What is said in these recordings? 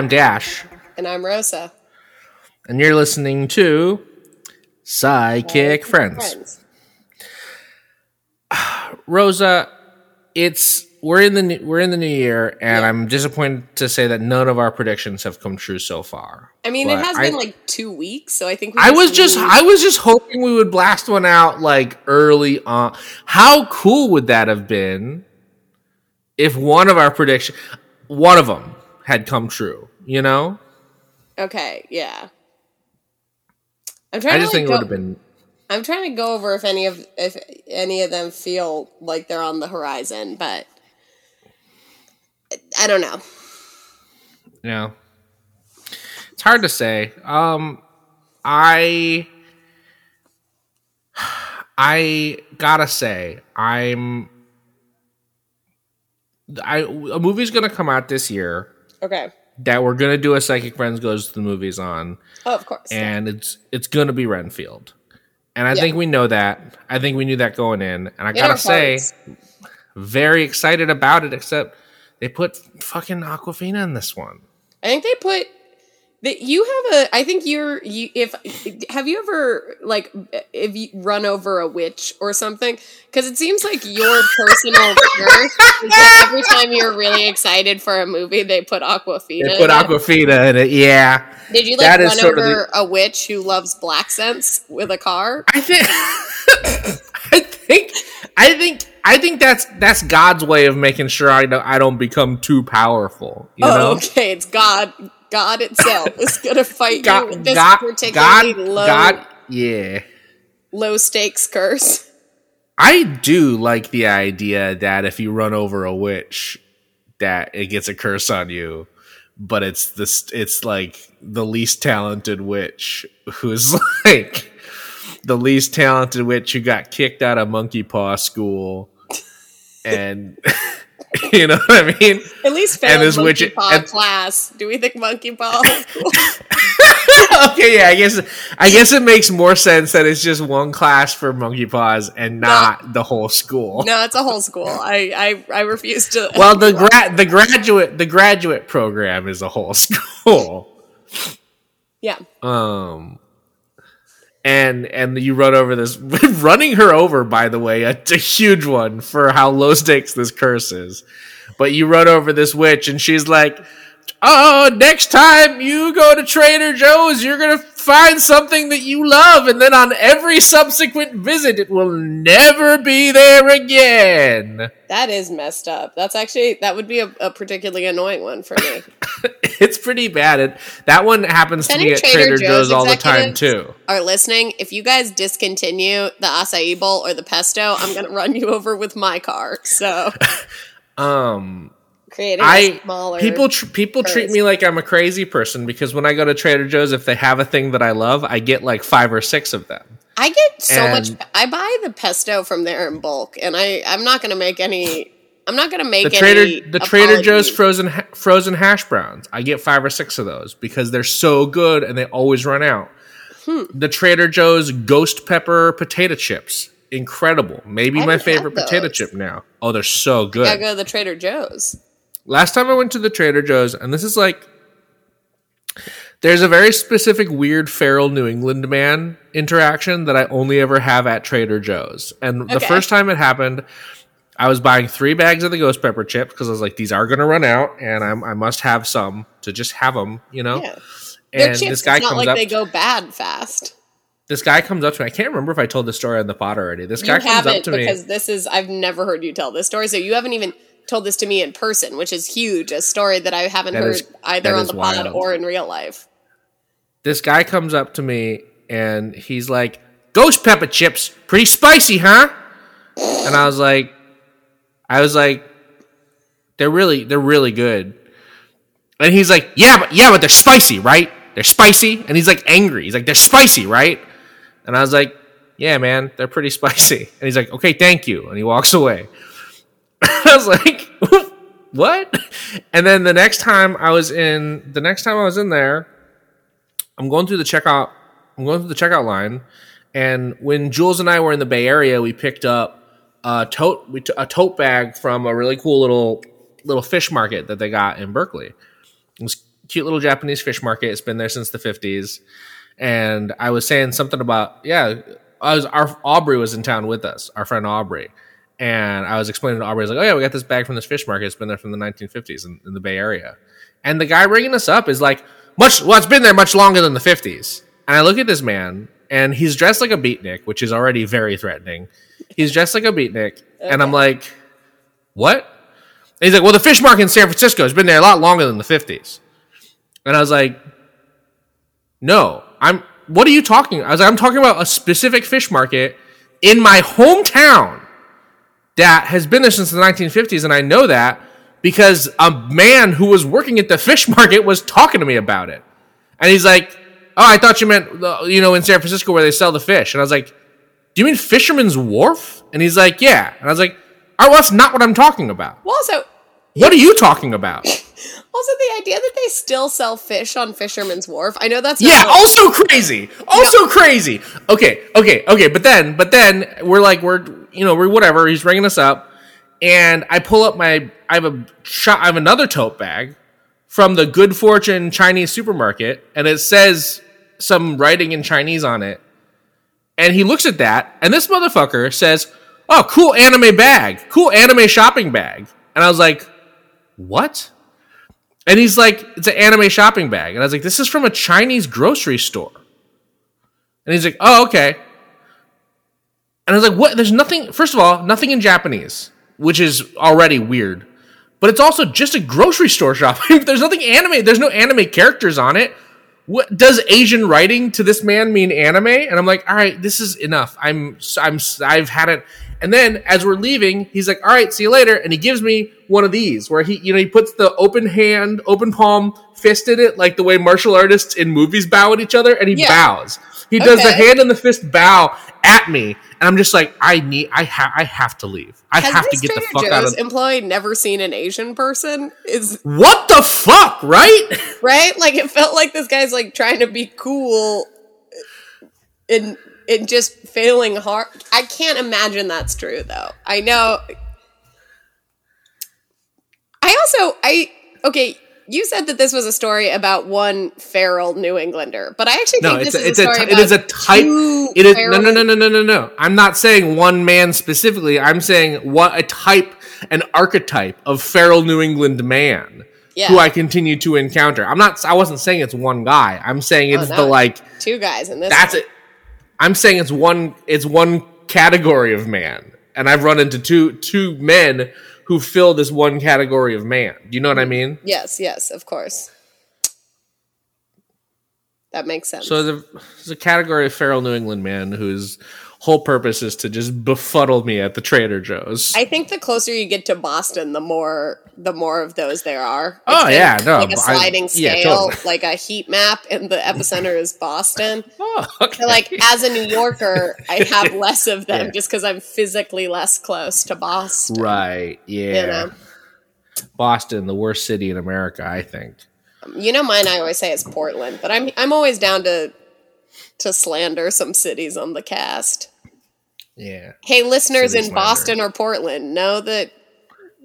I'm Dash, And I'm Rosa. and you're listening to Psychic Friends. Rosa, it's we're in the new- we're in the new year, and I'm disappointed to say that none of our predictions have come true so far. I mean, it has I- been like two weeks, so I think we I was just I was just hoping we would blast one out like early on. How cool would that have been if one of our prediction one of them had come true, you know? okay, yeah. I'm trying I to just like, think it would have been I'm trying to go over if any of if any of them feel like they're on the horizon, but I don't know. know. It's hard to say. Um I I gotta say, I'm I a movie's gonna come out this year Okay. That we're gonna do a Psychic Friends Goes to the Movies on. Oh, of course. and it's it's gonna be Renfield. And I Yeah. think we know that. I think we knew that going in. And I In gotta say, hearts. very excited about it, except they put fucking Awkwafina in this one. I think they put that you have a. I think you're you. If have you ever like if you run over a witch or something? Because it seems like your personal curse is that every time you're really excited for a movie, they put Awkwafina. They put in it. Awkwafina in it, yeah. Did you like that is run sort of over a witch who loves black scents with a car? I think I think I think I think that's that's God's way of making sure I don't I don't become too powerful. You oh, know? okay. It's God. God itself is gonna fight you God, with this God, particularly God, low God, yeah. low stakes curse. I do like the idea that if you run over a witch, that it gets a curse on you, but it's this it's like the least talented witch who's like the least talented witch who got kicked out of monkey paw school and you know what I mean? At least And failed this monkey witch- paw and- class. Do we think monkey paw? is cool? okay, yeah, I guess I guess it makes more sense that it's just one class for monkey paws and not the whole school. no, it's a whole school. I I, I refuse to. Well, the gra- the graduate the graduate program is a whole school. yeah, Um and and you run over this running her over by the way, a, a huge one for how low stakes this curse is. But you run over this witch and she's like, "Oh, next time you go to Trader Joe's, you're to find something that you love and then on every subsequent visit it will never be there again." that is messed up. That's actually that would be a, a particularly annoying one for me. it's pretty bad. It, that one happens to me at Trader Trader, Joe's Joe's all the time too. Are listening? If you guys discontinue the acai bowl or the pesto, I'm gonna run you over with my car. So Um, creating I smaller people tr- people treat me like I'm a crazy person because when I go to Trader Joe's, if they have a thing that I love, I get like five or six of them. I get so much. I buy the pesto from there in bulk, and I I'm not gonna make any. I'm not gonna make The any Trader the Trader Joe's frozen ha- frozen hash browns, I get five or six of those because they're so good and they always run out. Hmm. The Trader Joe's ghost pepper potato chips, incredible. Maybe I my favorite potato chip now. Oh, they're so good. Gotta go to the Trader Joe's. Last time I went to the Trader Joe's, and this is like, there's a very specific weird feral New England man interaction that I only ever have at Trader Joe's. And the first time it happened, I was buying three bags of the ghost pepper chips because I was like, these are going to run out, and I'm, I must have some to just have them, you know. Yeah, And chips. this guy it's not comes like up. they go bad fast. this guy comes up to me. I can't remember if I told the story on the pod already. This You guy comes up to me. because this is I've never heard you tell this story, so you haven't even told this to me in person, which is huge. A story that I haven't That heard is- either on the pod wild. or in real life. this guy comes up to me and he's like, "Ghost pepper chips, pretty spicy, huh?" And I was like, I was like, "They're really, they're really good." And he's like, "Yeah, but yeah, but they're spicy, right? They're spicy." And he's like angry. He's like, "They're spicy, right?" And I was like, "Yeah, man, they're pretty spicy." And he's like, "Okay, thank you." And he walks away. I was like, "What?" And then the next time I was in, the next time I was in there, I'm going through the checkout. I'm going through the checkout line, and when Jules and I were in the Bay Area, we picked up a tote we t- a tote bag from a really cool little little fish market that they got in Berkeley. It was cute little Japanese fish market. It's been there since the 50s. And I was saying something about, yeah, I was, our Aubrey was in town with us, our friend Aubrey. And I was explaining to Aubrey, I was like, oh, yeah, we got this bag from this fish market. It's been there from the 1950s in, in the Bay Area. And the guy bringing us up is like, much, well, it's been there much longer than the 50s. And I look at this man, and he's dressed like a beatnik, which is already very threatening. He's dressed like a beatnik. And I'm like, what? And he's like, well, the fish market in San Francisco has been there a lot longer than the 50s. And I was like, no, I'm, what are you talking? I was like, I'm talking about a specific fish market in my hometown that has been there since the 1950s. And I know that because a man who was working at the fish market was talking to me about it. And he's like, oh, I thought you meant, uh, you know, in San Francisco where they sell the fish. And I was like, do you mean Fisherman's Wharf? And he's like, yeah. And I was like, all right, well, that's not what I'm talking about. Well, also, What are you talking about? also the idea that they still sell fish on Fisherman's Wharf. I know that's Yeah, also crazy. Also crazy. Okay, okay, okay. But then, but then we're like, we're, you know, whatever. He's ringing us up, and I pull up my, I have a shot, I have another tote bag from the Good Fortune Chinese supermarket, and it says some writing in Chinese on it. And he looks at that, and this motherfucker says, "Oh, cool anime bag, cool anime shopping bag." And I was like, "What?" And he's like, "It's an anime shopping bag." And I was like, "This is from a Chinese grocery store." And he's like, "Oh, okay." And I was like, "What? There's nothing. First of all, nothing in Japanese, which is already weird. But it's also just a grocery store shopping. there's nothing anime. There's no anime characters on it. What does Asian writing to this man mean anime? And I'm like, all right, this is enough. I'm, I'm, I've had it. And then as we're leaving, he's like, all right, see you later. And he gives me one of these where he, you know, he puts the open hand, open palm fist in it, like the way martial artists in movies bow at each other, and he Yeah. bows. He does the hand and the fist bow at me, and I'm just like, I need, I have, I have to leave. I Has have to get the Trader fuck out of. employee never seen an Asian person? Is What the fuck, right? right? Like it felt like this guy's like trying to be cool and and just failing hard. I can't imagine that's true though. I know. I also I okay. You said that this was a story about one feral New Englander, but I actually No, think it's this a, is a a, story ty- it is a about type. two It is no, feral- no, no, no, no, no, no. I'm not saying one man specifically. I'm saying what a type, an archetype of feral New England man Yeah. who I continue to encounter. I'm not. I wasn't saying it's one guy. I'm saying oh, it's Oh, the like. two guys in this. That's one. it. I'm saying it's one. It's one category of man, and I've run into two two men who fill this one category of man. Do you know what I mean? Yes, yes, of course. That makes sense. So the- there's a category of feral New England man whose whole purpose is to just befuddle me at the Trader Joe's. I think the closer you get to Boston, the more the more of those there are. Oh, It's yeah, like- no, like a I- sliding yeah, scale, totally. like a heat map, and the epicenter is Boston. oh, okay. So, like as a New Yorker, I have less of them Yeah. just because I'm physically less close to Boston. right, yeah. You know, Boston, the worst city in America, I think. Um, you know, mine I always say is Portland, but I'm I'm always down to to slander some cities on the cast. Yeah. Hey, listeners in slander. Boston or Portland, know that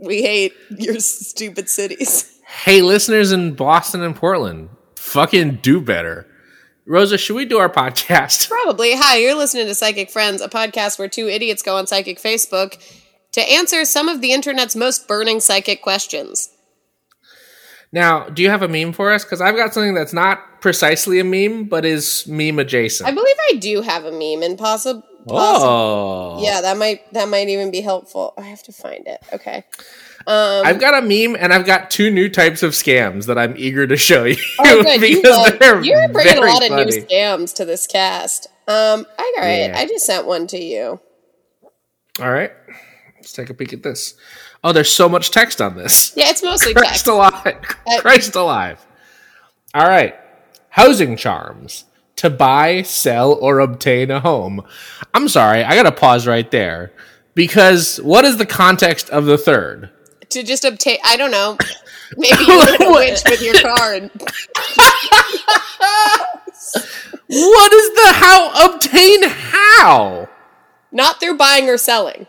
we hate your stupid cities. Hey, listeners in Boston and Portland, fucking do better. Rosa, should we do our podcast? Probably. Hi, you're listening to Psychic Friends, a podcast where two idiots go on Psychic Facebook to answer some of the internet's most burning psychic questions. Now, do you have a meme for us? Because I've got something that's not precisely a meme, but is meme adjacent. I believe I do have a meme and oh. Yeah, that might that might even be helpful. I have to find it. Okay. Um, I've got a meme and I've got two new types of scams that I'm eager to show you. oh, good. You, because uh, they're you're bringing a lot of new scams to this cast. Um, I got Yeah. I just sent one to you. All right. Let's take a peek at this. Oh, there's so much text on this. Yeah, it's mostly Christ text. alive. Christ alive. All right. Housing charms to buy, sell, or obtain a home. I'm sorry. I got to pause right there because what is the context of the third? To just obtain, I don't know. Maybe you witch with your car and What is the how obtain how? not through buying or selling.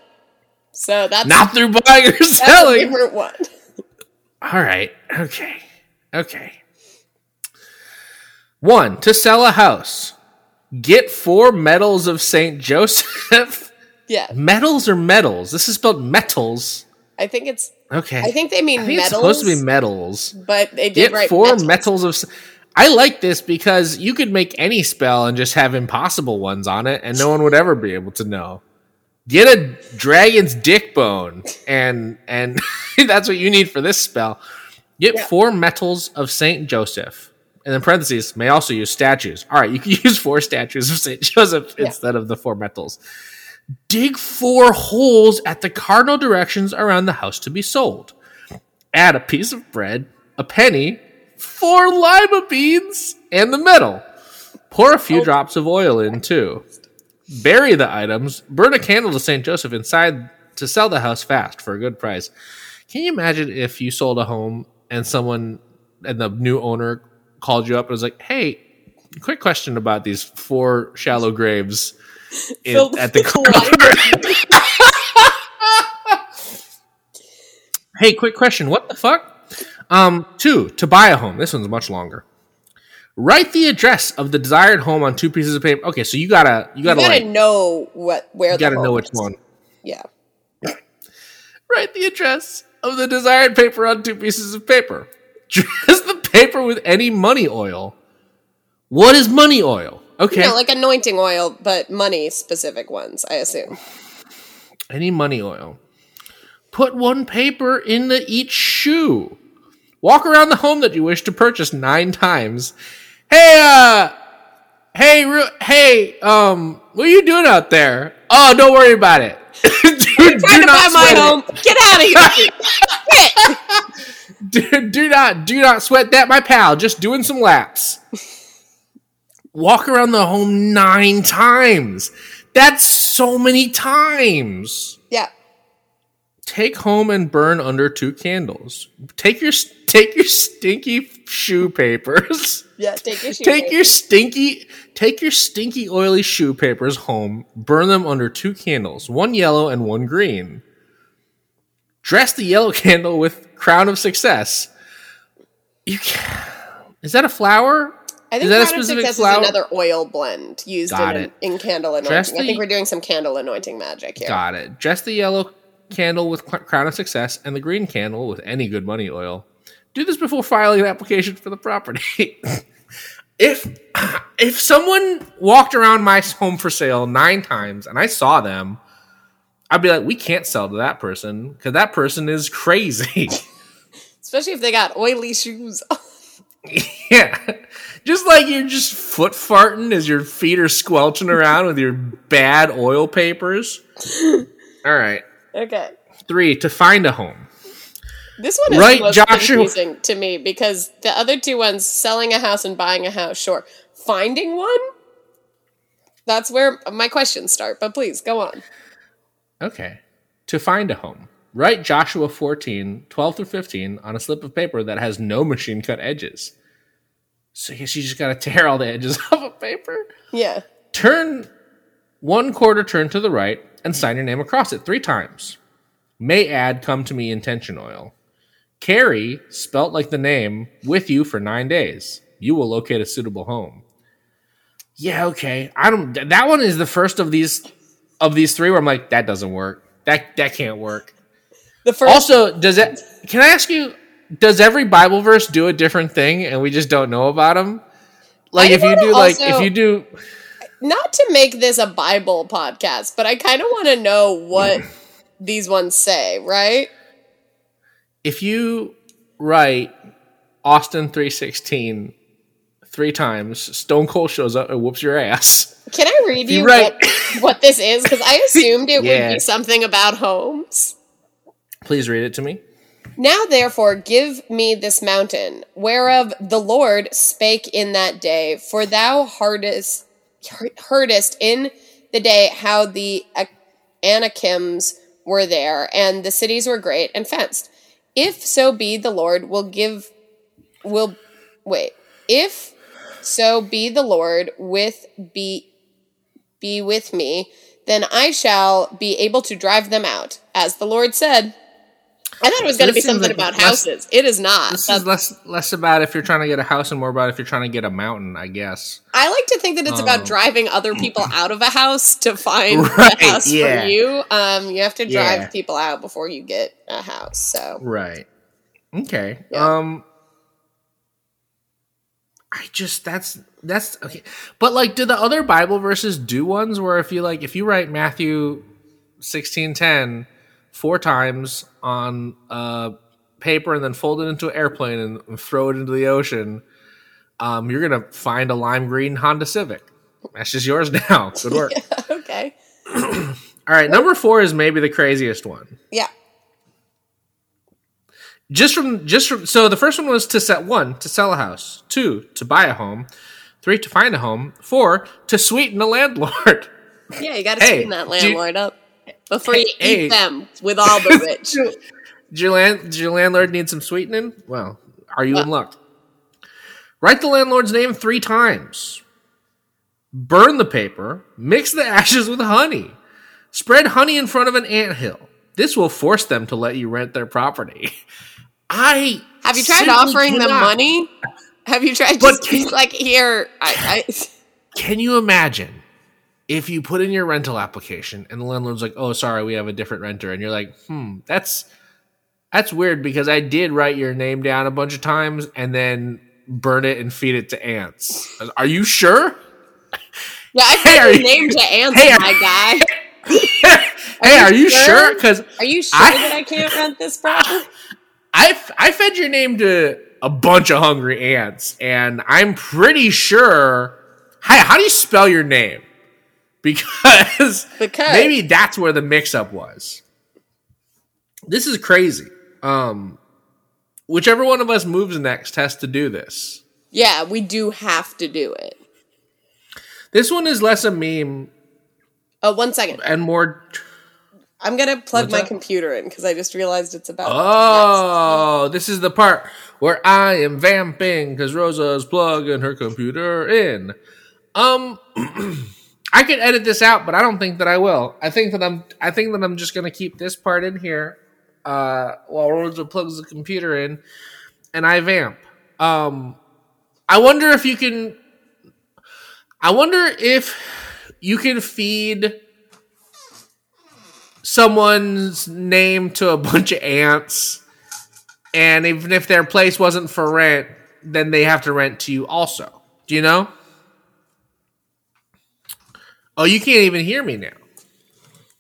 So that's Not through buying or selling. different one. All right. Okay. Okay. One, to sell a house. Get four medals of St. Joseph. Yeah, medals or medals? This is spelled metals. I think it's. Okay. I think they mean I think it's supposed to be metals. but they did Get write four metals. metals of. I like this because you could make any spell and just have impossible ones on it, and no one would ever be able to know. Get a dragon's dick bone, and and that's what you need for this spell. Get Yeah. four metals of Saint Joseph, and in parentheses may also use statues. All right, you can use four statues of Saint Joseph Yeah. instead of the four metals. Dig four holes at the cardinal directions around the house to be sold. Add a piece of bread, a penny, four lima beans, and the metal. Pour a few Oh. drops of oil in too. Bury the items. Burn a candle to St. Joseph inside to sell the house fast for a good price. Can you imagine if you sold a home and someone and the new owner called you up and was like, "Hey, quick question about these four shallow graves in, at the corner." hey, quick question. What the fuck? Um, two to buy a home. This one's much longer. Write the address of the desired home on two pieces of paper. Okay, so you gotta you gotta, you gotta like know what where you the gotta know which is. one. Yeah, Write the address of the desired paper on two pieces of paper. Dress paper with any money oil. What is money oil? Okay. you know, like anointing oil, but money specific ones. I assume. any money oil. Put one paper in the each shoe. Walk around the home that you wish to purchase nine times. Hey, uh, hey, Ru- hey, um, what are you doing out there? Oh, don't worry about it. do, Trying to buy my sweat it. home. Get out of here! do, do not do not sweat that my pal. Just doing some laps. Walk around the home nine times. That's so many times. Yeah, take home and burn under two candles. Take your take your stinky shoe papers. Yeah. Take your shoe. take your stinky take your stinky oily shoe papers home. Burn them under two candles. One yellow and one green dress the yellow candle with crown of success you can is that a flower I think is that a Crown of specific Success flower? is another oil blend used Got in, it. in candle anointing. Dress I think the- we're doing some candle anointing magic here. got it dress the yellow candle with crown of success and the green candle with any good money oil do this before filing an application for the property if if someone walked around my home for sale nine times and I saw them, I'd be like, we can't sell to that person because that person is crazy. Especially if they got oily shoes. yeah. Just like you're just foot farting as your feet are squelching around with your bad oil papers. All right. okay. Three, to find a home. This one is Right, Joshua? confusing to me because the other two ones, selling a house and buying a house, sure. Finding one? That's where my questions start, but please go on. Okay. To find a home. Write Joshua 14, 12 through 15 on a slip of paper that has no machine cut edges. So I guess you just got to tear all the edges off of paper. Yeah. Turn one quarter turn to the right and sign your name across it three times. May add come to me intention oil. Carry, spelt like the name, with you for nine days. You will locate a suitable home. Yeah, okay. I don't. That one is the first of these of these three where I'm like, that doesn't work. That that can't work. The first Also, does it? Can I ask you? Does every Bible verse do a different thing, and we just don't know about them? Like I if you do, like if you do, not to make this a Bible podcast, but I kind of want to know what these ones say, right? if you write Austin three sixteen three times, Stone Cold shows up and whoops your ass. Can I read You right. what, what this is? Because I assumed it Yeah. would be something about homes. Please read it to me. Now, therefore, give me this mountain, whereof the Lord spake in that day, for thou heardest, heardest in the day how the Anakims were there, and the cities were great and fenced. If so be the Lord will give, will, wait, if so be the Lord with be, be with me, then I shall be able to drive them out, as the Lord said. I thought it was going to be something like about less- houses. It is not. This That's- is less less about if you're trying to get a house and more about if you're trying to get a mountain, I guess. I like to think that it's about Oh. driving other people out of a house to find Right, a house yeah. for you. Um, you have to drive Yeah. people out before you get a house. So Right. Okay. Yeah. Um I just that's that's okay. But like do the other Bible verses do ones where if you like if you write Matthew 16:10 four times on uh paper and then fold it into an airplane and, and throw it into the ocean, um you're going to find a lime green Honda Civic. That's just yours now. Good work. okay, All right, number 4 is maybe the craziest one. yeah, just from just from so the first one was to set one to sell a house. Two to buy a home. Three to find a home. Four to sweeten a landlord. Yeah. You got to Hey, sweeten that landlord up before you Hey. eat them with all the rich. Does your, land, does your landlord need some sweetening? Well are you in luck? Write the landlord's name three times. Burn the paper. Mix the ashes with honey. Spread honey in front of an anthill this will force them to let you rent their property i Have you tried offering them money? Have you tried But just being like here? I, I Can you imagine if you put in your rental application and the landlord's like, "Oh, sorry, we have a different renter," and you're like, "Hmm, that's that's weird because I did write your name down a bunch of times and then burn it and feed it to ants. Are you sure? yeah, I Hey, your you- name to answer, Hey, my guy. Hey, are you sure? sure? Because Are you sure I- that I can't rent this property? I fed your name to a bunch of hungry ants, and I'm pretty sure. Hi, how do you spell your name? Because Because- maybe that's where the mix-up was. This is crazy. Um, whichever one of us moves next has to do this. Yeah, we do have to do it. This one is less a meme Oh, one second. and more. I'm gonna plug What's my computer in because I just realized it's about. Oh, this is the part where I am vamping because Rosa's plugging her computer in. Um, I could edit this out, but I don't think that I will. I think that I'm. I think that I'm just gonna keep this part in here, uh, while Rosa plugs the computer in, and I vamp. Um, I wonder if you can. I wonder if you can feed someone's name to a bunch of ants, and even if their place wasn't for rent, then they have to rent to you also. Do you know? Oh, you can't even hear me now.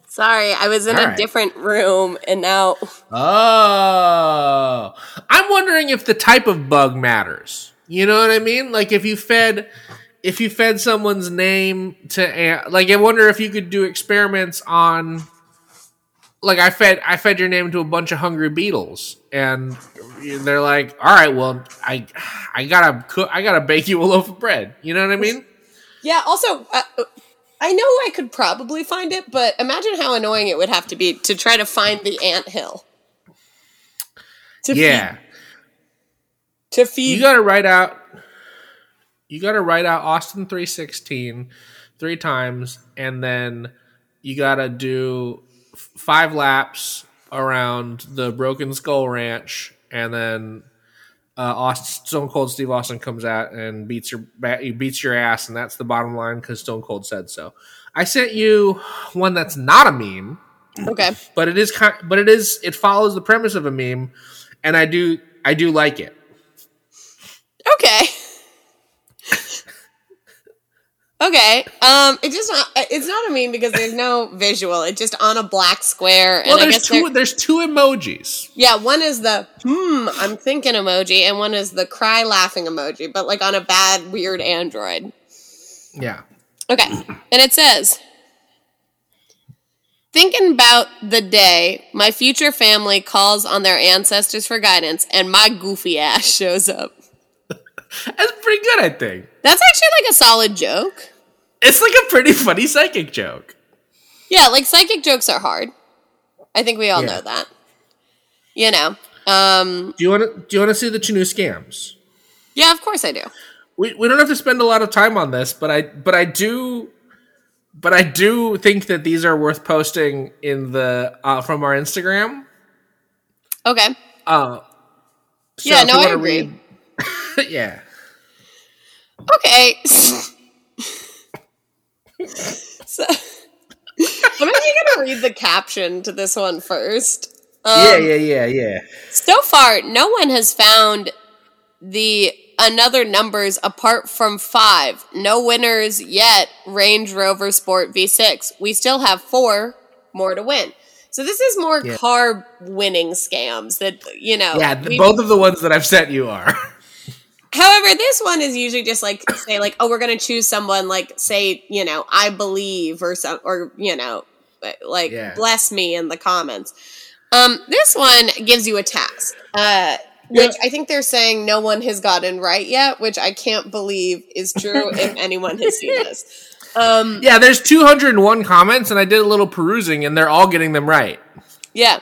Sorry, I was in All a right. different room and now. Oh, I'm wondering if the type of bug matters. You know what I mean? Like if you fed, if you fed someone's name to, ant- like I wonder if you could do experiments on, like I fed, I fed your name to a bunch of hungry beetles, and they're like, all right, well, I, I gotta cook, I gotta bake you a loaf of bread. You know what I mean? Yeah. Also, uh, I know I could probably find it, but imagine how annoying it would have to be to try to find the ant hill. To Yeah. Feed, to feed. You gotta write out. You gotta write out Austin three sixteen three times, and then you gotta do five laps around the Broken Skull Ranch, and then uh, Austin, Stone Cold Steve Austin comes out and beats your he beats your ass, and that's the bottom line because Stone Cold said so. I sent you one that's not a meme okay. but it is kind but it is it follows the premise of a meme and i do i do like it Okay. Okay. Um, it just not, it's not a meme because there's no visual. It's just on a black square, and well I there's guess two there's two emojis yeah, one is the hmm I'm thinking emoji, and one is the cry laughing emoji, but like on a bad weird Android. yeah Okay, and it says, thinking about the day my future family calls on their ancestors for guidance, and my goofy ass shows up. That's pretty good i think That's actually like a solid joke. it's like a pretty funny psychic joke Yeah, like psychic jokes are hard. I think we all Yeah. know that. You know. Um do you want to do you want to see the Chinu scams yeah, of course I do. we, we don't have to spend a lot of time on this but i but i do but i do think that these are worth posting in the uh, from our instagram Okay. Uh, so Yeah, no, I agree. read- yeah. Okay. so I'm actually gonna read the caption to this one first. Um, yeah, yeah, yeah, yeah. So far, no one has found the another numbers apart from five. No winners yet. Range Rover Sport V6. We still have four more to win. So this is more Yeah. car winning scams that you know. Yeah, we- both of the ones that I've sent you are. However, this one is usually just like say like, oh, we're gonna choose someone like say you know I believe or some or you know like Yeah. bless me in the comments. Um, this one gives you a task, uh, which I think they're saying no one has gotten right yet, which I can't believe is true if anyone has seen this. Um, yeah, there's 201 comments, and I did a little perusing, and they're all getting them right. Yeah.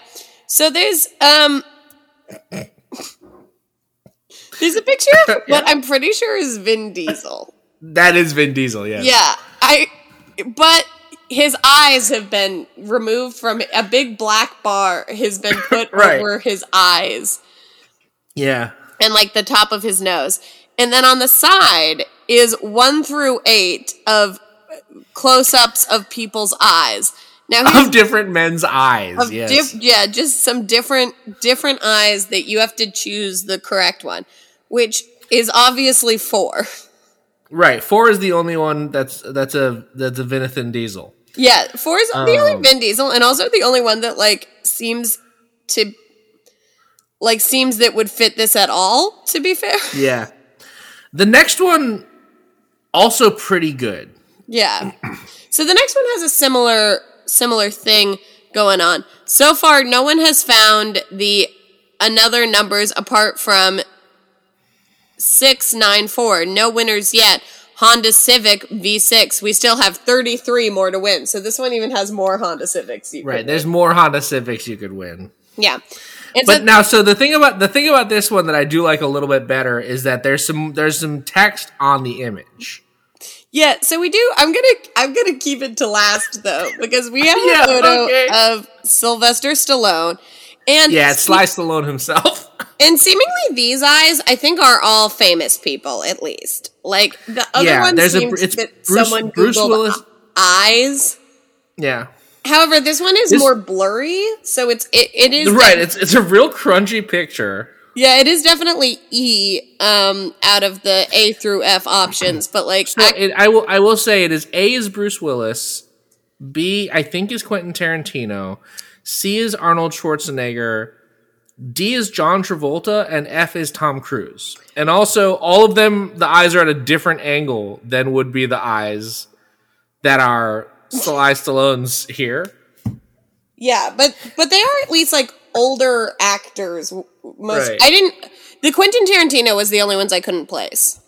So there's um there's a picture of what I'm pretty sure is Vin Diesel. That is Vin Diesel, yes. Yeah. I but his eyes have been removed from a big black bar has been put Right. over his eyes Yeah. and like the top of his nose. And then on the side is 1 through 8 of close-ups of people's eyes. Now Of different men's eyes, yes. diff- yeah, just some different different eyes that you have to choose the correct one, which is obviously four. right, four is the only one that's that's a that's a Vinathan Diesel. Yeah, four is the only Um, Vin Diesel, and also the only one that like seems to like seems that would fit this at all. To be fair, Yeah. The next one also pretty good. yeah. So the next one has a similar similar thing going on. So far, no one has found the another numbers apart from six nine four. No winners yet. Honda Civic V6. We still have 33 more to win. So this one even has more Honda Civics. You Right. There's more Honda Civics you could win. Yeah. It's But a, now so the thing about the thing about this one that I do like a little bit better is that there's some there's some text on the image. yeah, so we do I'm gonna I'm gonna keep it to last though, because we have Yeah, a photo okay. of Sylvester Stallone. And Yeah, it's Sly Stallone himself. and seemingly these eyes I think are all famous people, at least. Like the other Yeah, one there's a- seems it's that Bruce- someone Bruce Googled Willis- eyes. yeah. However, this one is This- more blurry, so it's it, it is Right, it's it's a real crunchy picture. Yeah, it is definitely E um out of the A through F options, but like So I- it, I will I will say it is A is Bruce Willis, B I think is Quentin Tarantino, C is Arnold Schwarzenegger, D is John Travolta, and F is Tom Cruise. And also all of them the eyes are at a different angle than would be the eyes that are Sly Stallone's here. Yeah, but but they are at least like older actors. Most Right. I didn't. The Quentin Tarantino was the only ones I couldn't place.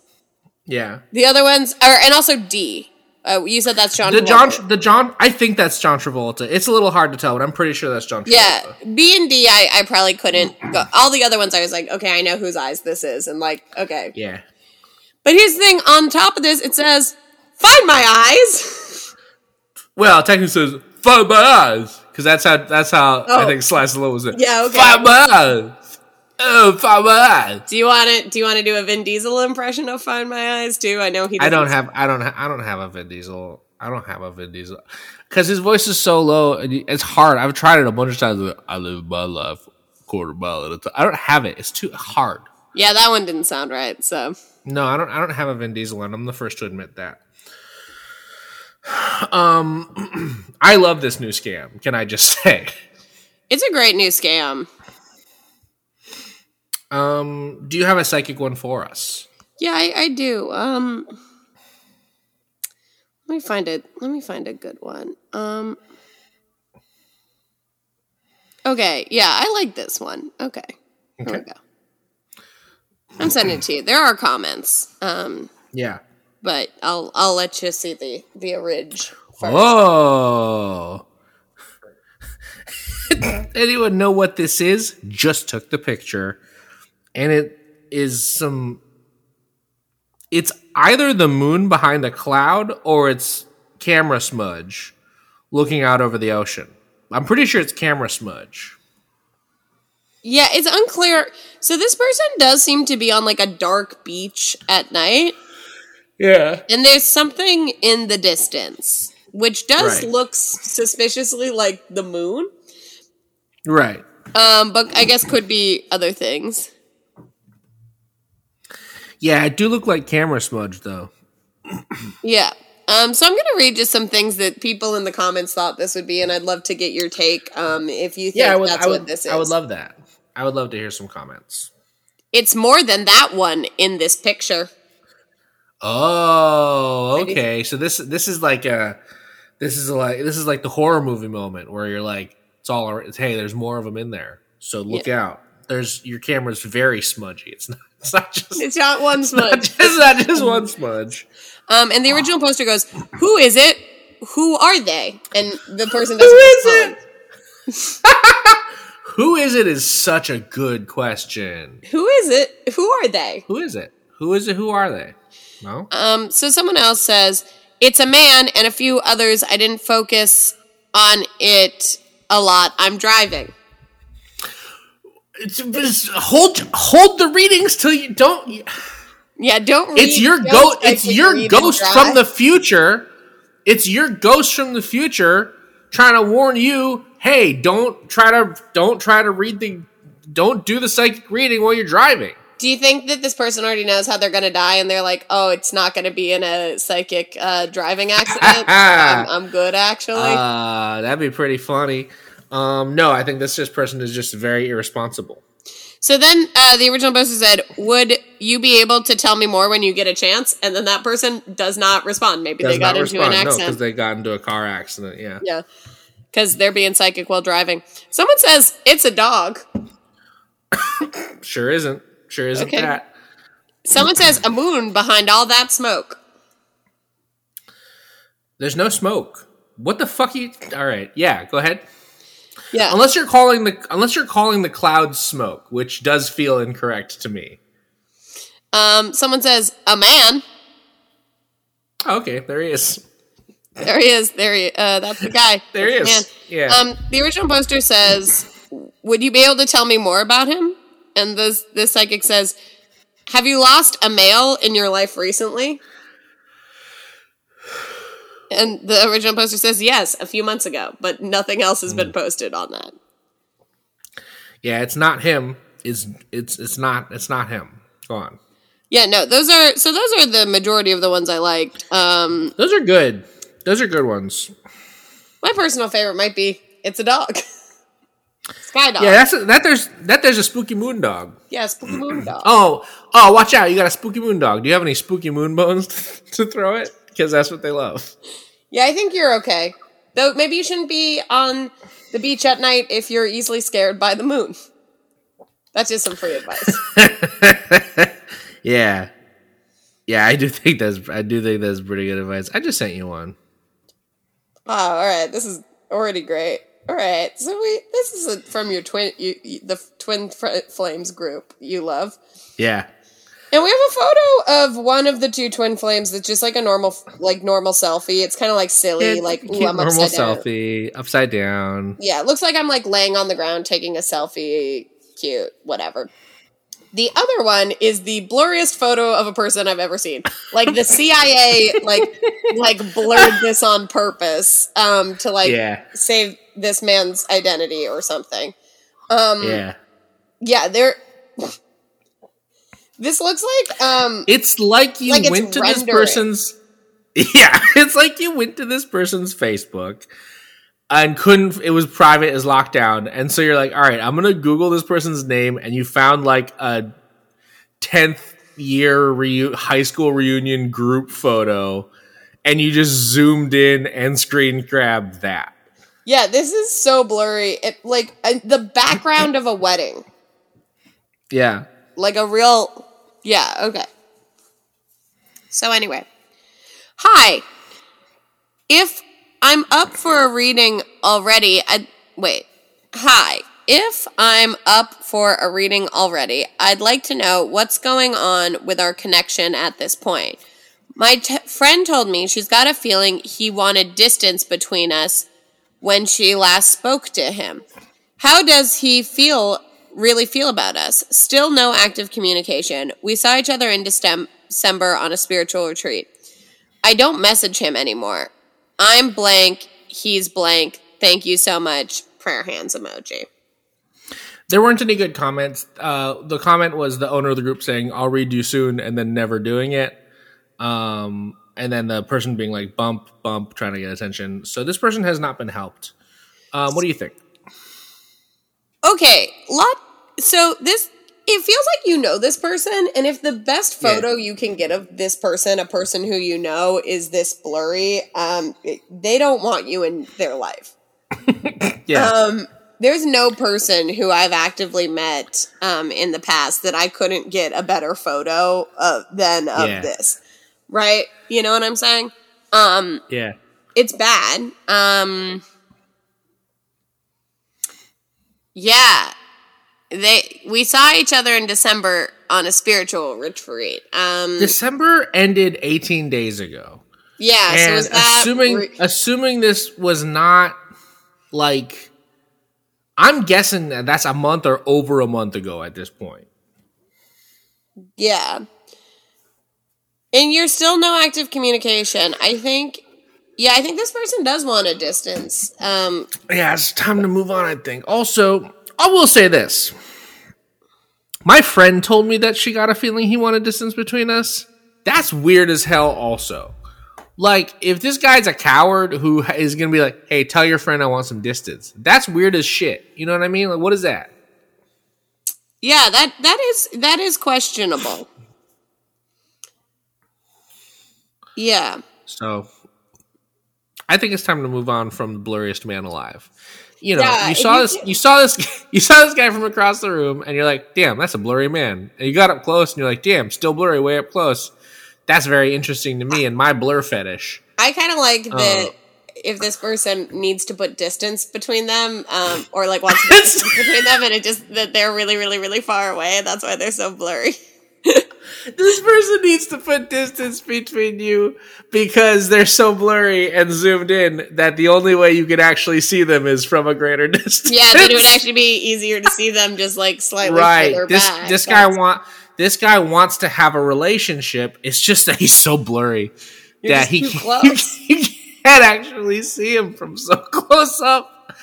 Yeah. The other ones are, and also D. Uh, you said that's John. The John Travolta. the John I think that's John Travolta. It's a little hard to tell, but I'm pretty sure that's John Travolta. Yeah, B and D. I I probably couldn't go. All the other ones, I was like, okay, I know whose eyes this is, and like, okay. Yeah. But here's the thing: on top of this, it says, "Find my eyes." Well, technically says five my eyes because that's how that's how I Oh. think Sly Stallone was it. Yeah, okay. Five my eyes. Oh, five my eyes. Do you want to? Do you want to do a Vin Diesel impression of "Find My Eyes" too? I know he. I don't have I don't ha- I don't have a Vin Diesel. I don't have a Vin Diesel because his voice is so low. And it's hard. I've tried it a bunch of times. I live my life quarter mile at a time. I don't have it. It's too hard. Yeah, that one didn't sound right. So No, I don't. I don't have a Vin Diesel, and I'm the first to admit that. Um, I love this new scam. Can I just say? it's a great new scam. Um, do you have a psychic one for us? Yeah, I, I do. Um, let me find it. Let me find a good one. Um, okay, yeah, I like this one. Okay, here we Okay. go. I'm sending it to you. There are comments, um, Yeah. but I'll I'll let you see the the first. Oh. Anyone know what this is? Just took the picture. And it is some. It's either the moon behind a cloud or it's camera smudge looking out over the ocean. I'm pretty sure it's camera smudge. Yeah, it's unclear. So this person does seem to be on like a dark beach at night, Yeah. and there's something in the distance, which does Right. look suspiciously like the moon. Right. Um, but I guess could be other things. Yeah, it do look like camera smudge though. Yeah. Um, so I'm going to read just some things that people in the comments thought this would be, and I'd love to get your take. Um, if you think Yeah, I would. that's would. what this is, I would love that. I would love to hear some comments. It's more than that one in this picture. Oh, okay. So this this is like a this is like this is like the horror movie moment where you're like it's all it's, hey, there's more of them in there. So look out. There's your camera's very smudgy. It's not it's not just It's not one smudge. it's not just one smudge. Um, and the original poster goes, "Who is it? Who are they?" And the person Who doesn't is respond. it? Who is it is such a good question. Who is it? Who are they? Who is it? Who is it? Who are they? No? Um, so someone else says it's a man and a few others. I didn't focus on it a lot. I'm driving. It's, hold hold the readings till you don't Yeah, don't. Read, it's your ghost it's your ghost from the future it's your ghost from the future trying to warn you hey don't try to don't try to read the don't do the psychic reading while you're driving Do you think that this person already knows how they're going to die, and they're like, "Oh, it's not going to be in a psychic uh, driving accident. I'm, I'm good, actually." uh that'd be pretty funny um no i think this just person is just very irresponsible So then uh, the original poster said, Would you be able to tell me more when you get a chance? And then that person does not respond. Maybe Does they got into respond an no because accident. they got into a car accident yeah yeah. Because they're being psychic while driving. Someone says, It's a dog. sure isn't sure isn't Okay. that Someone says, A moon behind all that smoke. there's no smoke what the fuck you all right yeah go ahead Yeah. unless you're calling the unless you're calling the clouds smoke, which does feel incorrect to me. Um, someone says, A man. Oh, okay, there he is. There he is. There he uh, That's the guy. There he is. the Yeah. Um, the original poster says, "Would you be able to tell me more about him?" And this this psychic says, "Have you lost a male in your life recently?" And the original poster says, "Yes, a few months ago, but nothing else has Hmm. been posted on that." yeah, it's not him. It's it's it's not it's not him. Go on. Yeah, no, those are so those are the majority of the ones I liked. Um, Those are good. Those are good ones. my personal favorite might be "It's a Dog." Sky dog. Yeah, that's a, that. There's that. There's a spooky moon dog. yeah, spooky moon dog. Oh, oh, watch out! You got a spooky moon dog. Do you have any spooky moon bones to throw it? Because that's what they love. Yeah, I think you're okay. Though maybe you shouldn't be on the beach at night if you're easily scared by the moon. That's just some free advice. Yeah, yeah. I do think that's I do think that's pretty good advice. I just sent you one. Wow, all right, this is already great. All right, so we this is a, from your twin, you, the twin Fr- flames group you love, Yeah. And we have a photo of one of the two twin flames that's just like a normal, like normal selfie. It's kind of like silly, It's like ooh, I'm normal upside down. selfie, upside down. Yeah, it looks like I'm like laying on the ground taking a selfie. Cute, whatever. The other one is the blurriest photo of a person I've ever seen. Like the CIA, like like blurred this on purpose um, to like Yeah, save this man's identity or something. Um, yeah. yeah, they're. This looks like um, It's like you Like went to this person's. Yeah, it's like you went to this person's Facebook and couldn't. It was private, is locked down, and so you're like, all right, I'm gonna Google this person's name, and you found like a tenth year reu- high school reunion group photo, and you just zoomed in and screen grabbed that. yeah, this is so blurry. It like uh, the background of a wedding. Yeah, like a real yeah okay. So anyway. Hi. If i'm up for a reading already i wait. Hi. If i'm up for a reading already i'd like to know what's going on with our connection at this point. My t- friend told me she's got a feeling he wanted distance between us when she last spoke to him. How does he feel really feel about us. Still no active communication. We saw each other in December on a spiritual retreat. I don't message him anymore. I'm blank. He's blank. Thank you so much. Prayer hands emoji. There weren't any good comments. Uh, the comment was the owner of the group saying, I'll read you soon, and then never doing it. Um, and then the person being like, bump, bump, trying to get attention. So this person has not been helped. Um, what do you think? Okay, lot. So this it feels like you know this person, and if the best Yeah. photo you can get of this person, a person who you know, is this blurry, um, they don't want you in their life. Yeah. Um, there's no person who I've actively met um, in the past that I couldn't get a better photo of than of Yeah. this. Right? You know what I'm saying? Um, yeah. it's bad. Um, yeah, they we saw each other in December on a spiritual retreat. Um, December ended 18 days ago. yeah, so and was that assuming re- assuming this was not like I'm guessing that that's a month or over a month ago at this point. Yeah. And you're still no active communication. I think yeah, I think this person does want a distance. Um Yeah, it's time to move on, I think. Also, I will say this. My friend told me that she got a feeling he wanted distance between us. That's weird as hell, also. Like, if this guy's a coward who is going to be like, hey, tell your friend I want some distance, that's weird as shit. You know what I mean? Like, what is that? yeah, that that is that is questionable. Yeah. So, I think it's time to move on from the blurriest man alive. You know, Yeah, you saw you this, can- you saw this, you saw this guy from across the room, and you're like, "Damn, that's a blurry man." And you got up close, and you're like, "Damn, still blurry, way up close." That's very interesting to me and my blur fetish. I kind of like that Oh. if this person needs to put distance between them, um, or like wants to put distance between them, and it just that they're really, really, really far away. That's why they're so blurry. This person needs to put distance between you because they're so blurry and zoomed in that the only way you can actually see them is from a greater distance. Yeah, that it would actually be easier to see them just like slightly right. further This back. this guy That's- want this guy wants to have a relationship. It's just that he's so blurry You're that he you can't actually see him from so close up.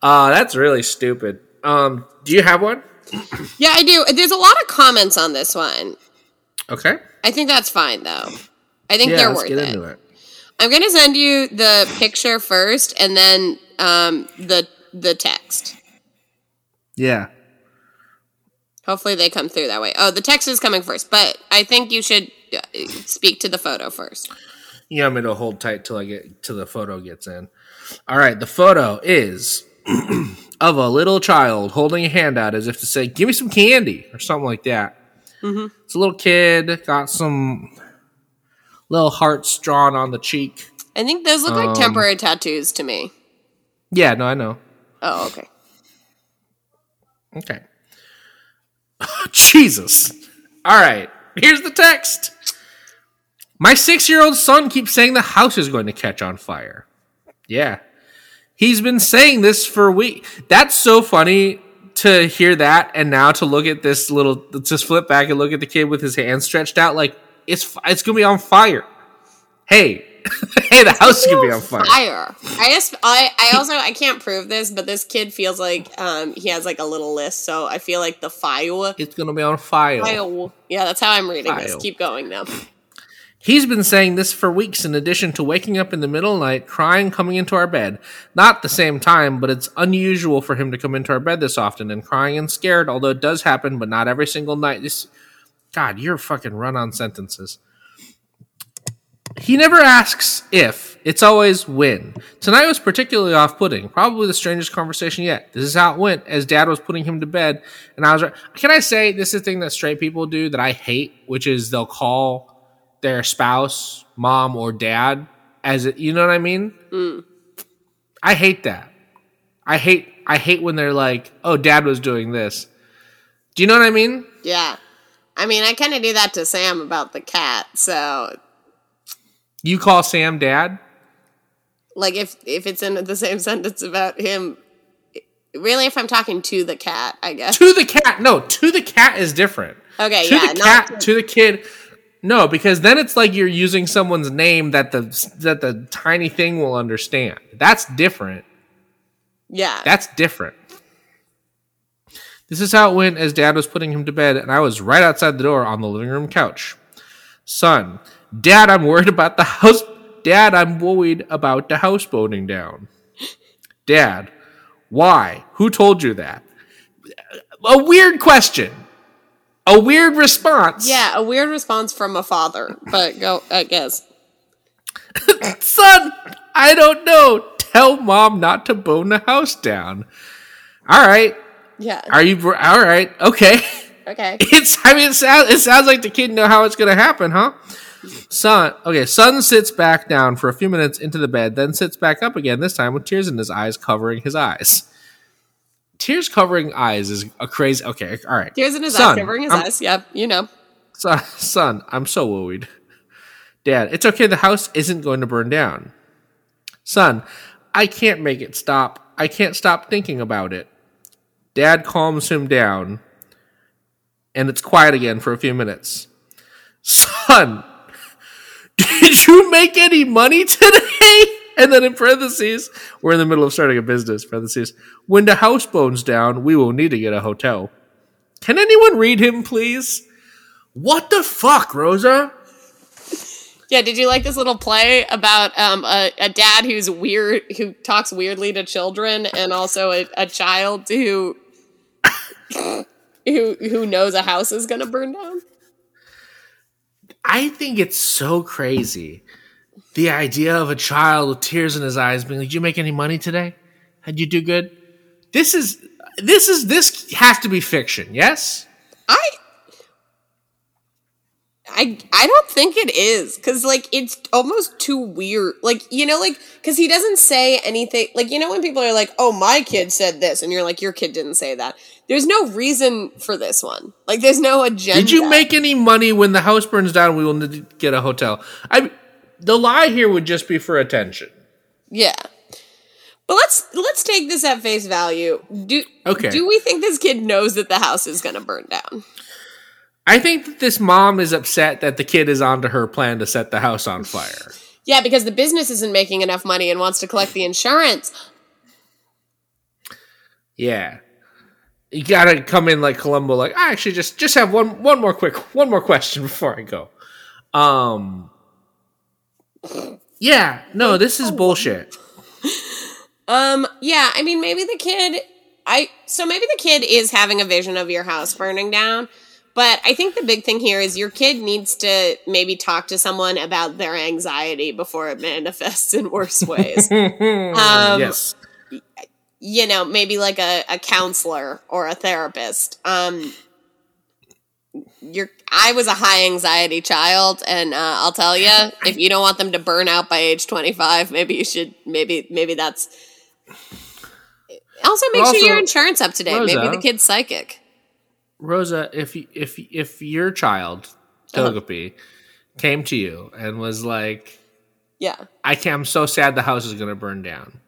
Uh, that's really stupid. Um, do you have one? Yeah, I do. There's a lot of comments on this one. Okay. I think that's fine though. I think Yeah, they're let's worth get it. into it. I'm gonna send you the picture first, and then um, the the text. Yeah. Hopefully, they come through that way. Oh, the text is coming first, but I think you should uh, speak to the photo first. You want me to hold tight till I get till the photo gets in. All right, the photo is of a little child holding a hand out as if to say, "Give me some candy" or something like that. Mhm. It's a little kid got some little hearts drawn on the cheek. I think those look Um, like temporary tattoos to me. Yeah, no, I know. Oh, okay. Okay. Jesus. All right. Here's the text. My six year old son keeps saying the house is going to catch on fire. Yeah. He's been saying this for weeks. That's so funny to hear that and now to look at this little just flip back and look at the kid with his hands stretched out like it's it's going to be on fire. Hey. hey, the house is to be on fire. Fire. I just, I, I also, I can't prove this, but this kid feels like um he has like a little list, so I feel like the fire. It's going to be on fire. Fire. Yeah, that's how I'm reading this. Keep going now. He's been saying this for weeks, in addition to waking up in the middle of the night, crying, coming into our bed. Not the same time, but it's unusual for him to come into our bed this often and crying and scared, although it does happen, but not every single night. This, God, you're fucking run on sentences. He never asks if, it's always when. Tonight was particularly off putting, probably the strangest conversation yet. This is how it went as dad was putting him to bed. And I was, can I say this is a thing that straight people do that I hate, which is they'll call their spouse, mom, or dad as it, you know what I mean? I hate that. I hate, I hate when they're like, oh, dad was doing this. Do you know what I mean? Yeah. I mean, I kind of do that to Sam about the cat. So, You call Sam dad? like, if if it's in the same sentence about him really, if I'm talking to the cat, I guess. To the cat. No, to the cat is different. Okay, to yeah, the cat, to the kid. No, because then it's like you're using someone's name that the that the tiny thing will understand. That's different. yeah. That's different. This is how it went as dad was putting him to bed, and I was right outside the door on the living room couch. Son, dad, I'm worried about the house. Dad, I'm worried about the house burning down. Dad, why? Who told you that? A weird question. A weird response. yeah, a weird response from a father, but go, I guess. Son, I don't know. Tell mom not to burn the house down. All right. Yeah. Are you all right? Okay. Okay. It's. I mean, it sounds. It sounds like the kid know how it's going to happen, huh? Son. Okay. Son sits back down for a few minutes into the bed, then sits back up again. This time with tears in his eyes, covering his eyes. Tears covering eyes is a crazy. Okay. All right. Tears in his Son, eyes, covering his I'm- eyes. Yep, you know. Son, son, I'm so worried. Dad, it's okay. The house isn't going to burn down. Son, I can't make it stop. I can't stop thinking about it. Dad calms him down, and it's quiet again for a few minutes. Son, did you make any money today? And then in parentheses, we're in the middle of starting a business. Parentheses, when the house burns down, we will need to get a hotel. Can anyone read him, please? What the fuck, Rosa? Yeah, did you like this little play about um, a, a dad who's weird, who talks weirdly to children, and also a, a child who who who knows a house is gonna burn down? I think it's so crazy. The idea of a child with tears in his eyes being like, Did you make any money today? Did you do good? This is this is this has to be fiction, yes? I I I don't think it is cuz like it's almost too weird. Like, you know like cuz he doesn't say anything like you know when people are like, "Oh, my kid said this." And you're like, "Your kid didn't say that." There's no reason for this one. Like there's no agenda. Did you make any money when the house burns down? We will get a hotel. I the lie here would just be for attention. Yeah. But let's let's take this at face value. Do Okay. do we think this kid knows that the house is going to burn down? I think that this mom is upset that the kid is onto her plan to set the house on fire. Yeah, because the business isn't making enough money and wants to collect the insurance. Yeah. You gotta come in like Columbo, like I actually just just have one one more quick one more question before I go. Um Yeah, no, this is bullshit. Um, yeah, I mean maybe the kid I so maybe the kid is having a vision of your house burning down. But I think the big thing here is your kid needs to maybe talk to someone about their anxiety before it manifests in worse ways. um, yes. you know, maybe like a, a counselor or a therapist. Um, you're, I was a high anxiety child, and uh, I'll tell you, if you don't want them to burn out by age 25, maybe you should, maybe, maybe that's. Also, make But sure your insurance up to date. Maybe the kid's psychic. Rosa, if if if your child, Uh-huh. Togepi, came to you and was like, Yeah. I can't I'm so sad the house is gonna burn down.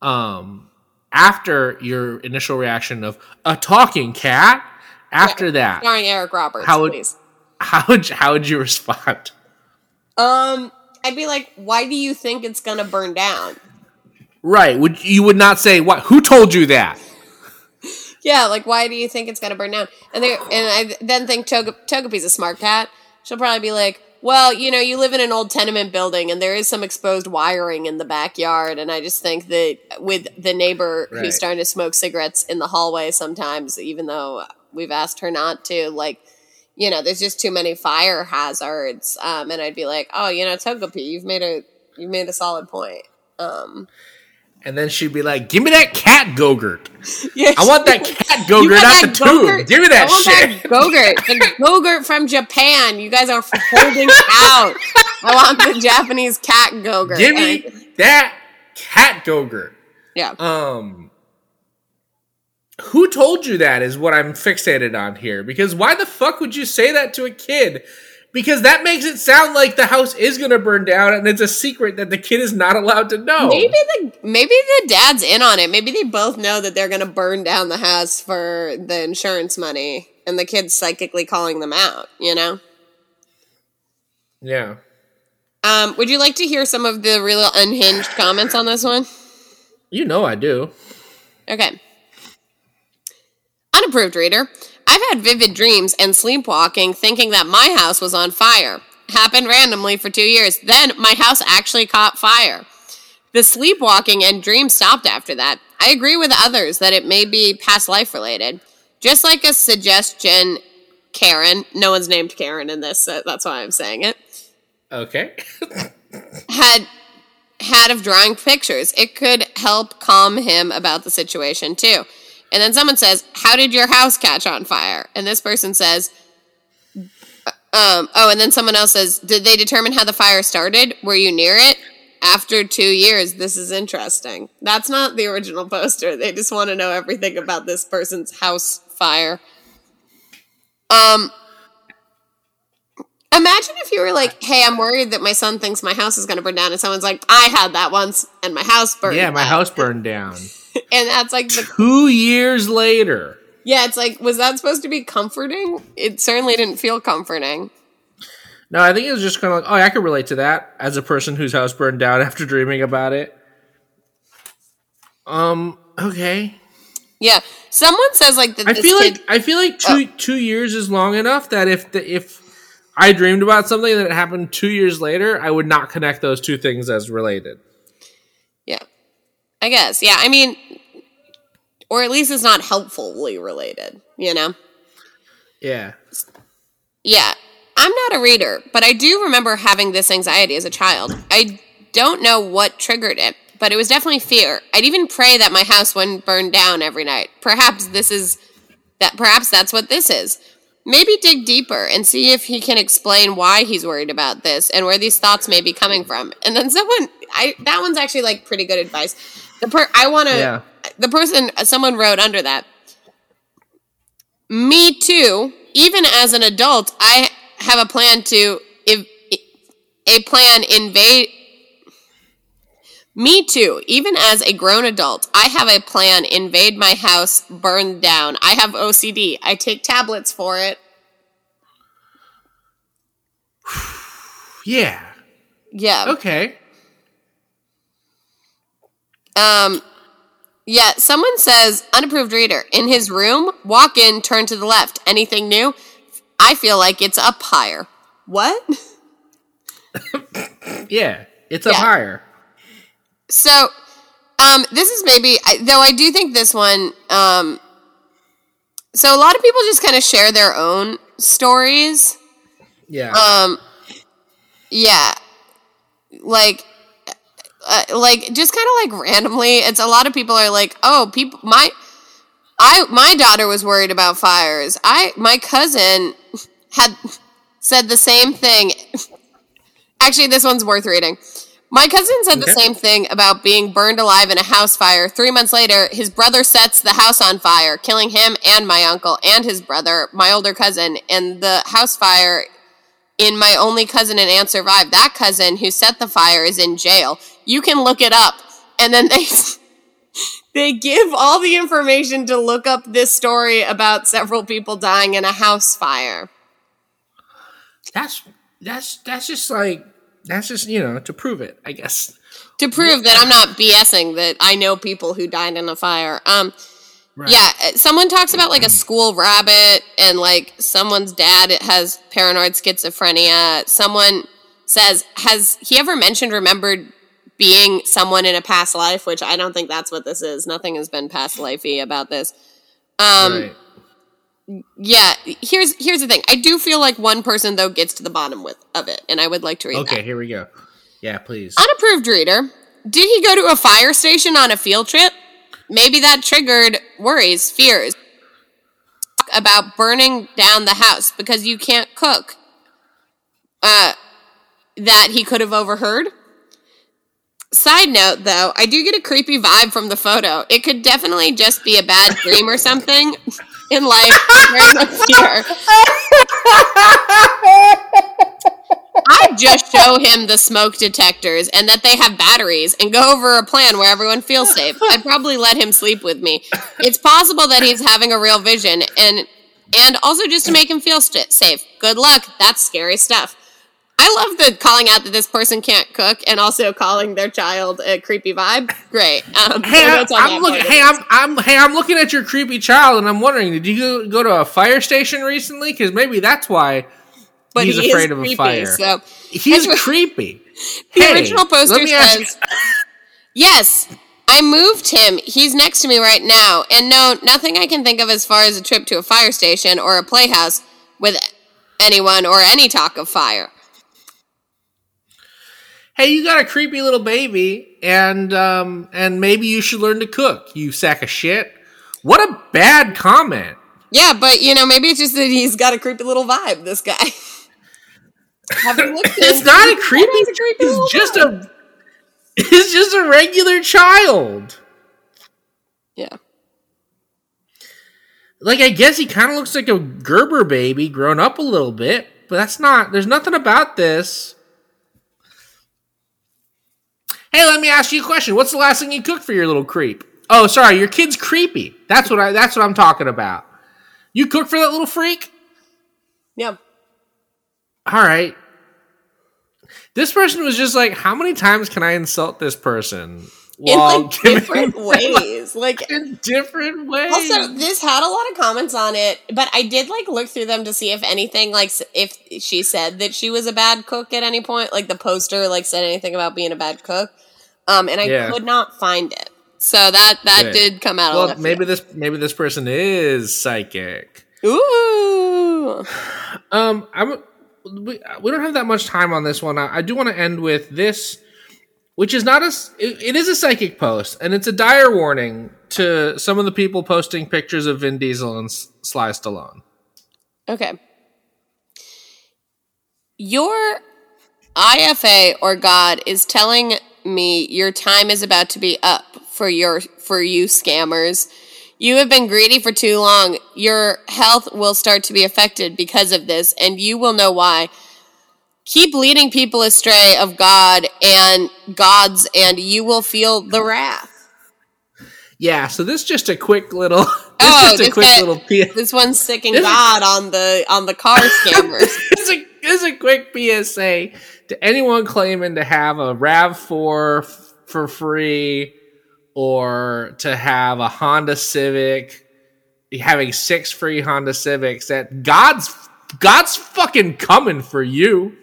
Um after your initial reaction of a talking cat, after that, Starring Eric Roberts, How would- please. how would you, how would you respond? Um, I'd be like, why do you think it's gonna burn down? Right. Would you would not say what who told you that? Yeah, like why do you think it's gonna burn down? And they and I then think Toge- Togepi's a smart cat. She'll probably be like, well, you know, you live in an old tenement building and there is some exposed wiring in the backyard, and I just think that with the neighbor Right. who's starting to smoke cigarettes in the hallway sometimes, even though we've asked her not to, like. You know, there's just too many fire hazards, um, and I'd be like, "Oh, you know, Togepi, you've made a you've made a solid point." Um, And then she'd be like, "Give me that cat Gogurt. yeah, I want that cat Gogurt, not the tube. Go-Gurt? Give me that shit." That Gogurt, the Gogurt from Japan. You guys are holding out. I want the Japanese cat Gogurt. Give me that cat Gogurt. yeah. Um, who told you that is what I'm fixated on here. Because why the fuck would you say that to a kid because that makes it sound like the house is going to burn down and it's a secret that the kid is not allowed to know. Maybe the maybe the dad's in on it. Maybe they both know that they're going to burn down the house for the insurance money, and the kid's psychically calling them out. You know. Yeah. Um, would you like to hear some of the real unhinged comments on this one? You know I do. Okay. Unapproved reader. I've had vivid dreams and sleepwalking thinking that my house was on fire. Happened randomly for two years. Then my house actually caught fire. The sleepwalking and dreams stopped after that. I agree with others that it may be past life related. Just like a suggestion, Karen, no one's named Karen in this, so that's why I'm saying it, Okay. had had of drawing pictures. It could help calm him about the situation too. And then someone says, "How did your house catch on fire?" And this person says, um, "Oh." And then someone else says, "Did they determine how the fire started? Were you near it?" After two years, this is interesting. That's not the original poster. They just want to know everything about this person's house fire. Um, imagine if you were like, "Hey, I'm worried that my son thinks my house is going to burn down," and someone's like, "I had that once, and my house burned." yeah, my down." house burned down. and that's like the Two years later. yeah. It's like, was that supposed to be comforting? It certainly didn't feel comforting. No, I think it was just kind of like, oh, I can relate to that as a person whose house burned down after dreaming about it. Um. Okay. Yeah, someone says like that. I feel kid, like I feel like two two years is long enough that if the, if I dreamed about something that happened two years later, I would not connect those two things as related. I guess. Yeah, I mean, or at least it's not helpfully related. You know. Yeah. Yeah, I'm not a reader, but I do remember having this anxiety as a child. I don't know what triggered it, but it was definitely fear. I'd even pray that my house wouldn't burn down every night. Perhaps this is that perhaps that's what this is. Maybe dig deeper and see if he can explain why he's worried about this and where these thoughts may be coming from. And then someone I that one's actually like pretty good advice. The per I want to Yeah. the person uh, someone wrote under that me too. Even as an adult, I have a plan to if a plan invade. Me too. Even as a grown adult, I have a plan invade my house, burn down. I have OCD. I take tablets for it. Yeah. Yeah. Okay. Um yeah, someone says unapproved reader in his room, walk in, turn to the left. Anything new? I feel like it's up higher. What? Yeah. It's up Yeah. higher. So, um, this is maybe though I do think this one. Um, so a lot of people just kind of share their own stories. Yeah. Um, yeah, like, uh, like just kind of like randomly. It's a lot of people are like, oh, people, my, I, my daughter was worried about fires. I, my cousin had said the same thing. Actually, this one's worth reading. My cousin said the same thing about being burned alive in a house fire. Three months later, his brother sets the house on fire, killing him and my uncle and his brother, my older cousin. And the house fire in my only cousin and aunt survived. That cousin who set the fire is in jail. You can look it up. And then they they give all the information to look up this story about several people dying in a house fire. that's that's that's just like that's just you know to prove it, I guess. To prove that I'm not BSing that I know people who died in a fire. Um Right. yeah, uh, someone talks about like a school rabbit and like someone's dad has paranoid schizophrenia. Someone says has he ever mentioned remembered being someone in a past life, which I don't think that's what this is. Nothing has been past lifey about this. Um right. yeah, here's here's the thing. I do feel like one person though gets to the bottom with of it, and I would like to read Okay, that. here we go. Yeah, please. Unapproved reader. Did he go to a fire station on a field trip? Maybe that triggered worries, fears about burning down the house because you can't cook. Uh, that he could have overheard. Side note, though, I do get a creepy vibe from the photo. It could definitely just be a bad dream or something in life during the just show him the smoke detectors and that they have batteries and go over a plan where everyone feels safe. I'd probably let him sleep with me. It's possible that he's having a real vision and and also just to make him feel st- safe. Good luck. That's scary stuff. I love the calling out that this person can't cook and also calling their child a creepy vibe. Great. Um, Hey, I, notes on I'm that looking. Hey, I'm, I'm. Hey, I'm looking at your creepy child, and I'm wondering, did you go to a fire station recently? Because maybe that's why but he's he afraid of a creepy, fire. So he's what- creepy. the Hey, original poster let me ask- says, "Yes, I moved him. He's next to me right now. And no, nothing I can think of as far as a trip to a fire station or a playhouse with anyone or any talk of fire." hey, you got a creepy little baby, and um, and maybe you should learn to cook. You sack of shit. What a bad comment. Yeah, but you know, maybe it's just that he's got a creepy little vibe. This guy. Have you looked It's not a creepy. It's a creepy He's just a. It's just a regular child. yeah. Like I guess he kind of looks like a Gerber baby, grown up a little bit, but that's not. There's nothing about this. Hey, let me ask you a question. What's the last thing you cooked for your little creep? Oh, sorry, your kid's creepy. That's what I. That's what I'm talking about. You cook for that little freak? Yeah. All right. This person was just like, how many times can I insult this person? In like different ways. Like in different ways. Also, this had a lot of comments on it, but I did like look through them to see if anything like if she said that she was a bad cook at any point, like the poster like said anything about being a bad cook. Um, and I Yeah. could not find it. So that that Good. did come out. well, maybe this maybe this person is psychic. Ooh, Um, I'm we, we don't have that much time on this one. I, I do want to end with this, which is not a. it, it is a psychic post, and it's a dire warning to some of the people posting pictures of Vin Diesel and Sly Stallone. okay. Your IFA or God is telling me your time is about to be up for your for you scammers. You have been greedy for too long. Your health will start to be affected because of this, and you will know why. Keep leading people astray of God and gods, and you will feel the wrath. Yeah, so this is just a quick little. This Oh, just a this quick guy- little. P- This one's sicking This is- God on the on the car scammers. this, is a, this is a quick PSA to anyone claiming to have a Rav Four f- for free, or to have a Honda Civic, having six free Honda Civics. That God's God's fucking coming for you.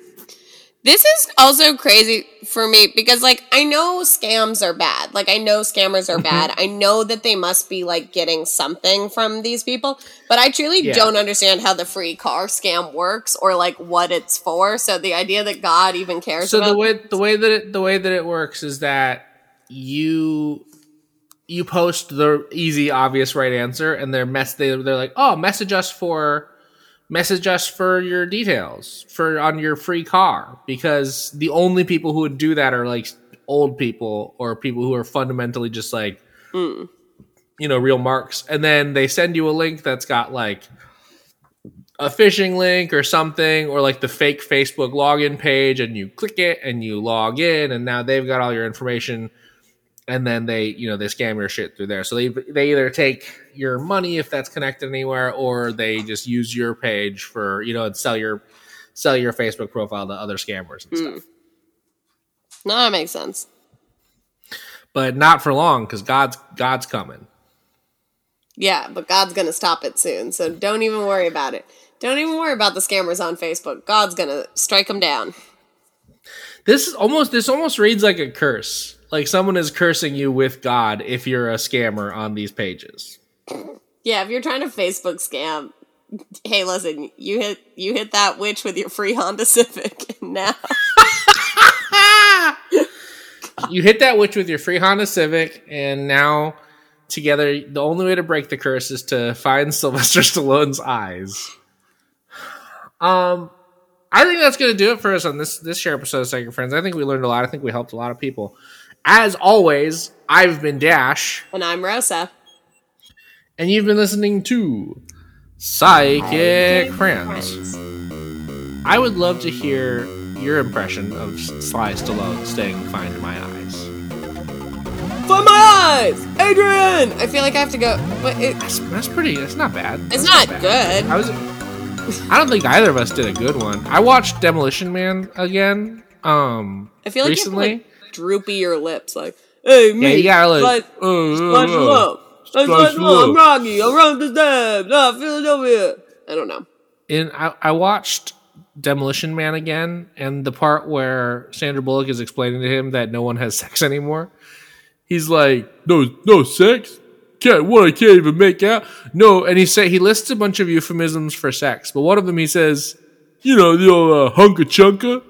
This is also crazy for me because, like, I know scams are bad. Like, I know scammers Mm-hmm. are bad. I know that they must be, like, getting something from these people, but I truly Yeah. don't understand how the free car scam works or, like, what it's for. So the idea that God even cares So about the way the way that it, the way that it works is that you you post the easy obvious right answer and they're mess they, they're like oh message us for message us for your details for on your free car because the only people who would do that are like old people or people who are fundamentally just like Mm. you know real marks and then they send you a link that's got like a phishing link or something or like the fake Facebook login page and you click it and you log in and now they've got all your information and then they you know they scam your shit through there so they they either take your money if that's connected anywhere or they just use your page for you know and sell your sell your Facebook profile to other scammers and stuff hmm. No, that makes sense. but not for long cuz God's God's coming Yeah, but God's going to stop it soon. So don't even worry about it. Don't even worry about the scammers on Facebook. God's going to strike them down. This is almost this almost reads like a curse. Like someone is cursing you with God if you're a scammer on these pages. Yeah, if you're trying to Facebook scam, hey, listen, you hit you hit that witch with your free Honda Civic and now. you hit that witch with your free Honda Civic, and now together, the only way to break the curse is to find Sylvester Stallone's eyes. Um, I think that's going to do it for us on this this share episode of Psychic Friends. I think we learned a lot. I think we helped a lot of people. As always, I've been Dash, And I'm Rosa. and you've been listening to Psychic Friends. I would love to hear your impression of Sly Stallone saying "Find my eyes." Find my eyes, Adrian. I feel like I have to go. But it, That's, that's pretty. That's not bad. it's That's not bad. good. I was. I don't think either of us did a good one. I watched Demolition Man again. Um, I feel like recently. You have to, like droopy your lips, like, hey, me, yeah, you gotta like. like, uh, Splash uh. Love. Hey, Splash Splash Love. I'm Rocky. I'm running the steps. Ah, Philadelphia. I don't know. in I, I watched Demolition Man again, and the part where Sandra Bullock is explaining to him that no one has sex anymore. He's like, "No, no sex. Can't what? I can't even make out. No." And he say he lists a bunch of euphemisms for sex, but one of them he says, "You know, the old uh, hunka chunka."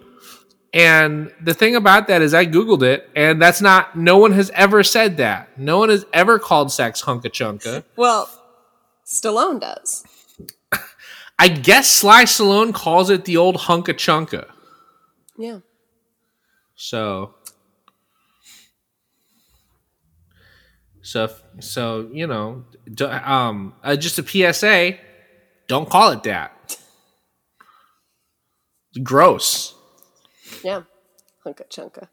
And the thing about that is, I googled it, and that's not. No one has ever said that. No one has ever called sex hunka chunka. Well, Stallone does. I guess Sly Stallone calls it the old hunka chunka. Yeah. So, so, so you know, um, uh, just a PSA: don't call it that. Gross. Yeah. Hunka chunka.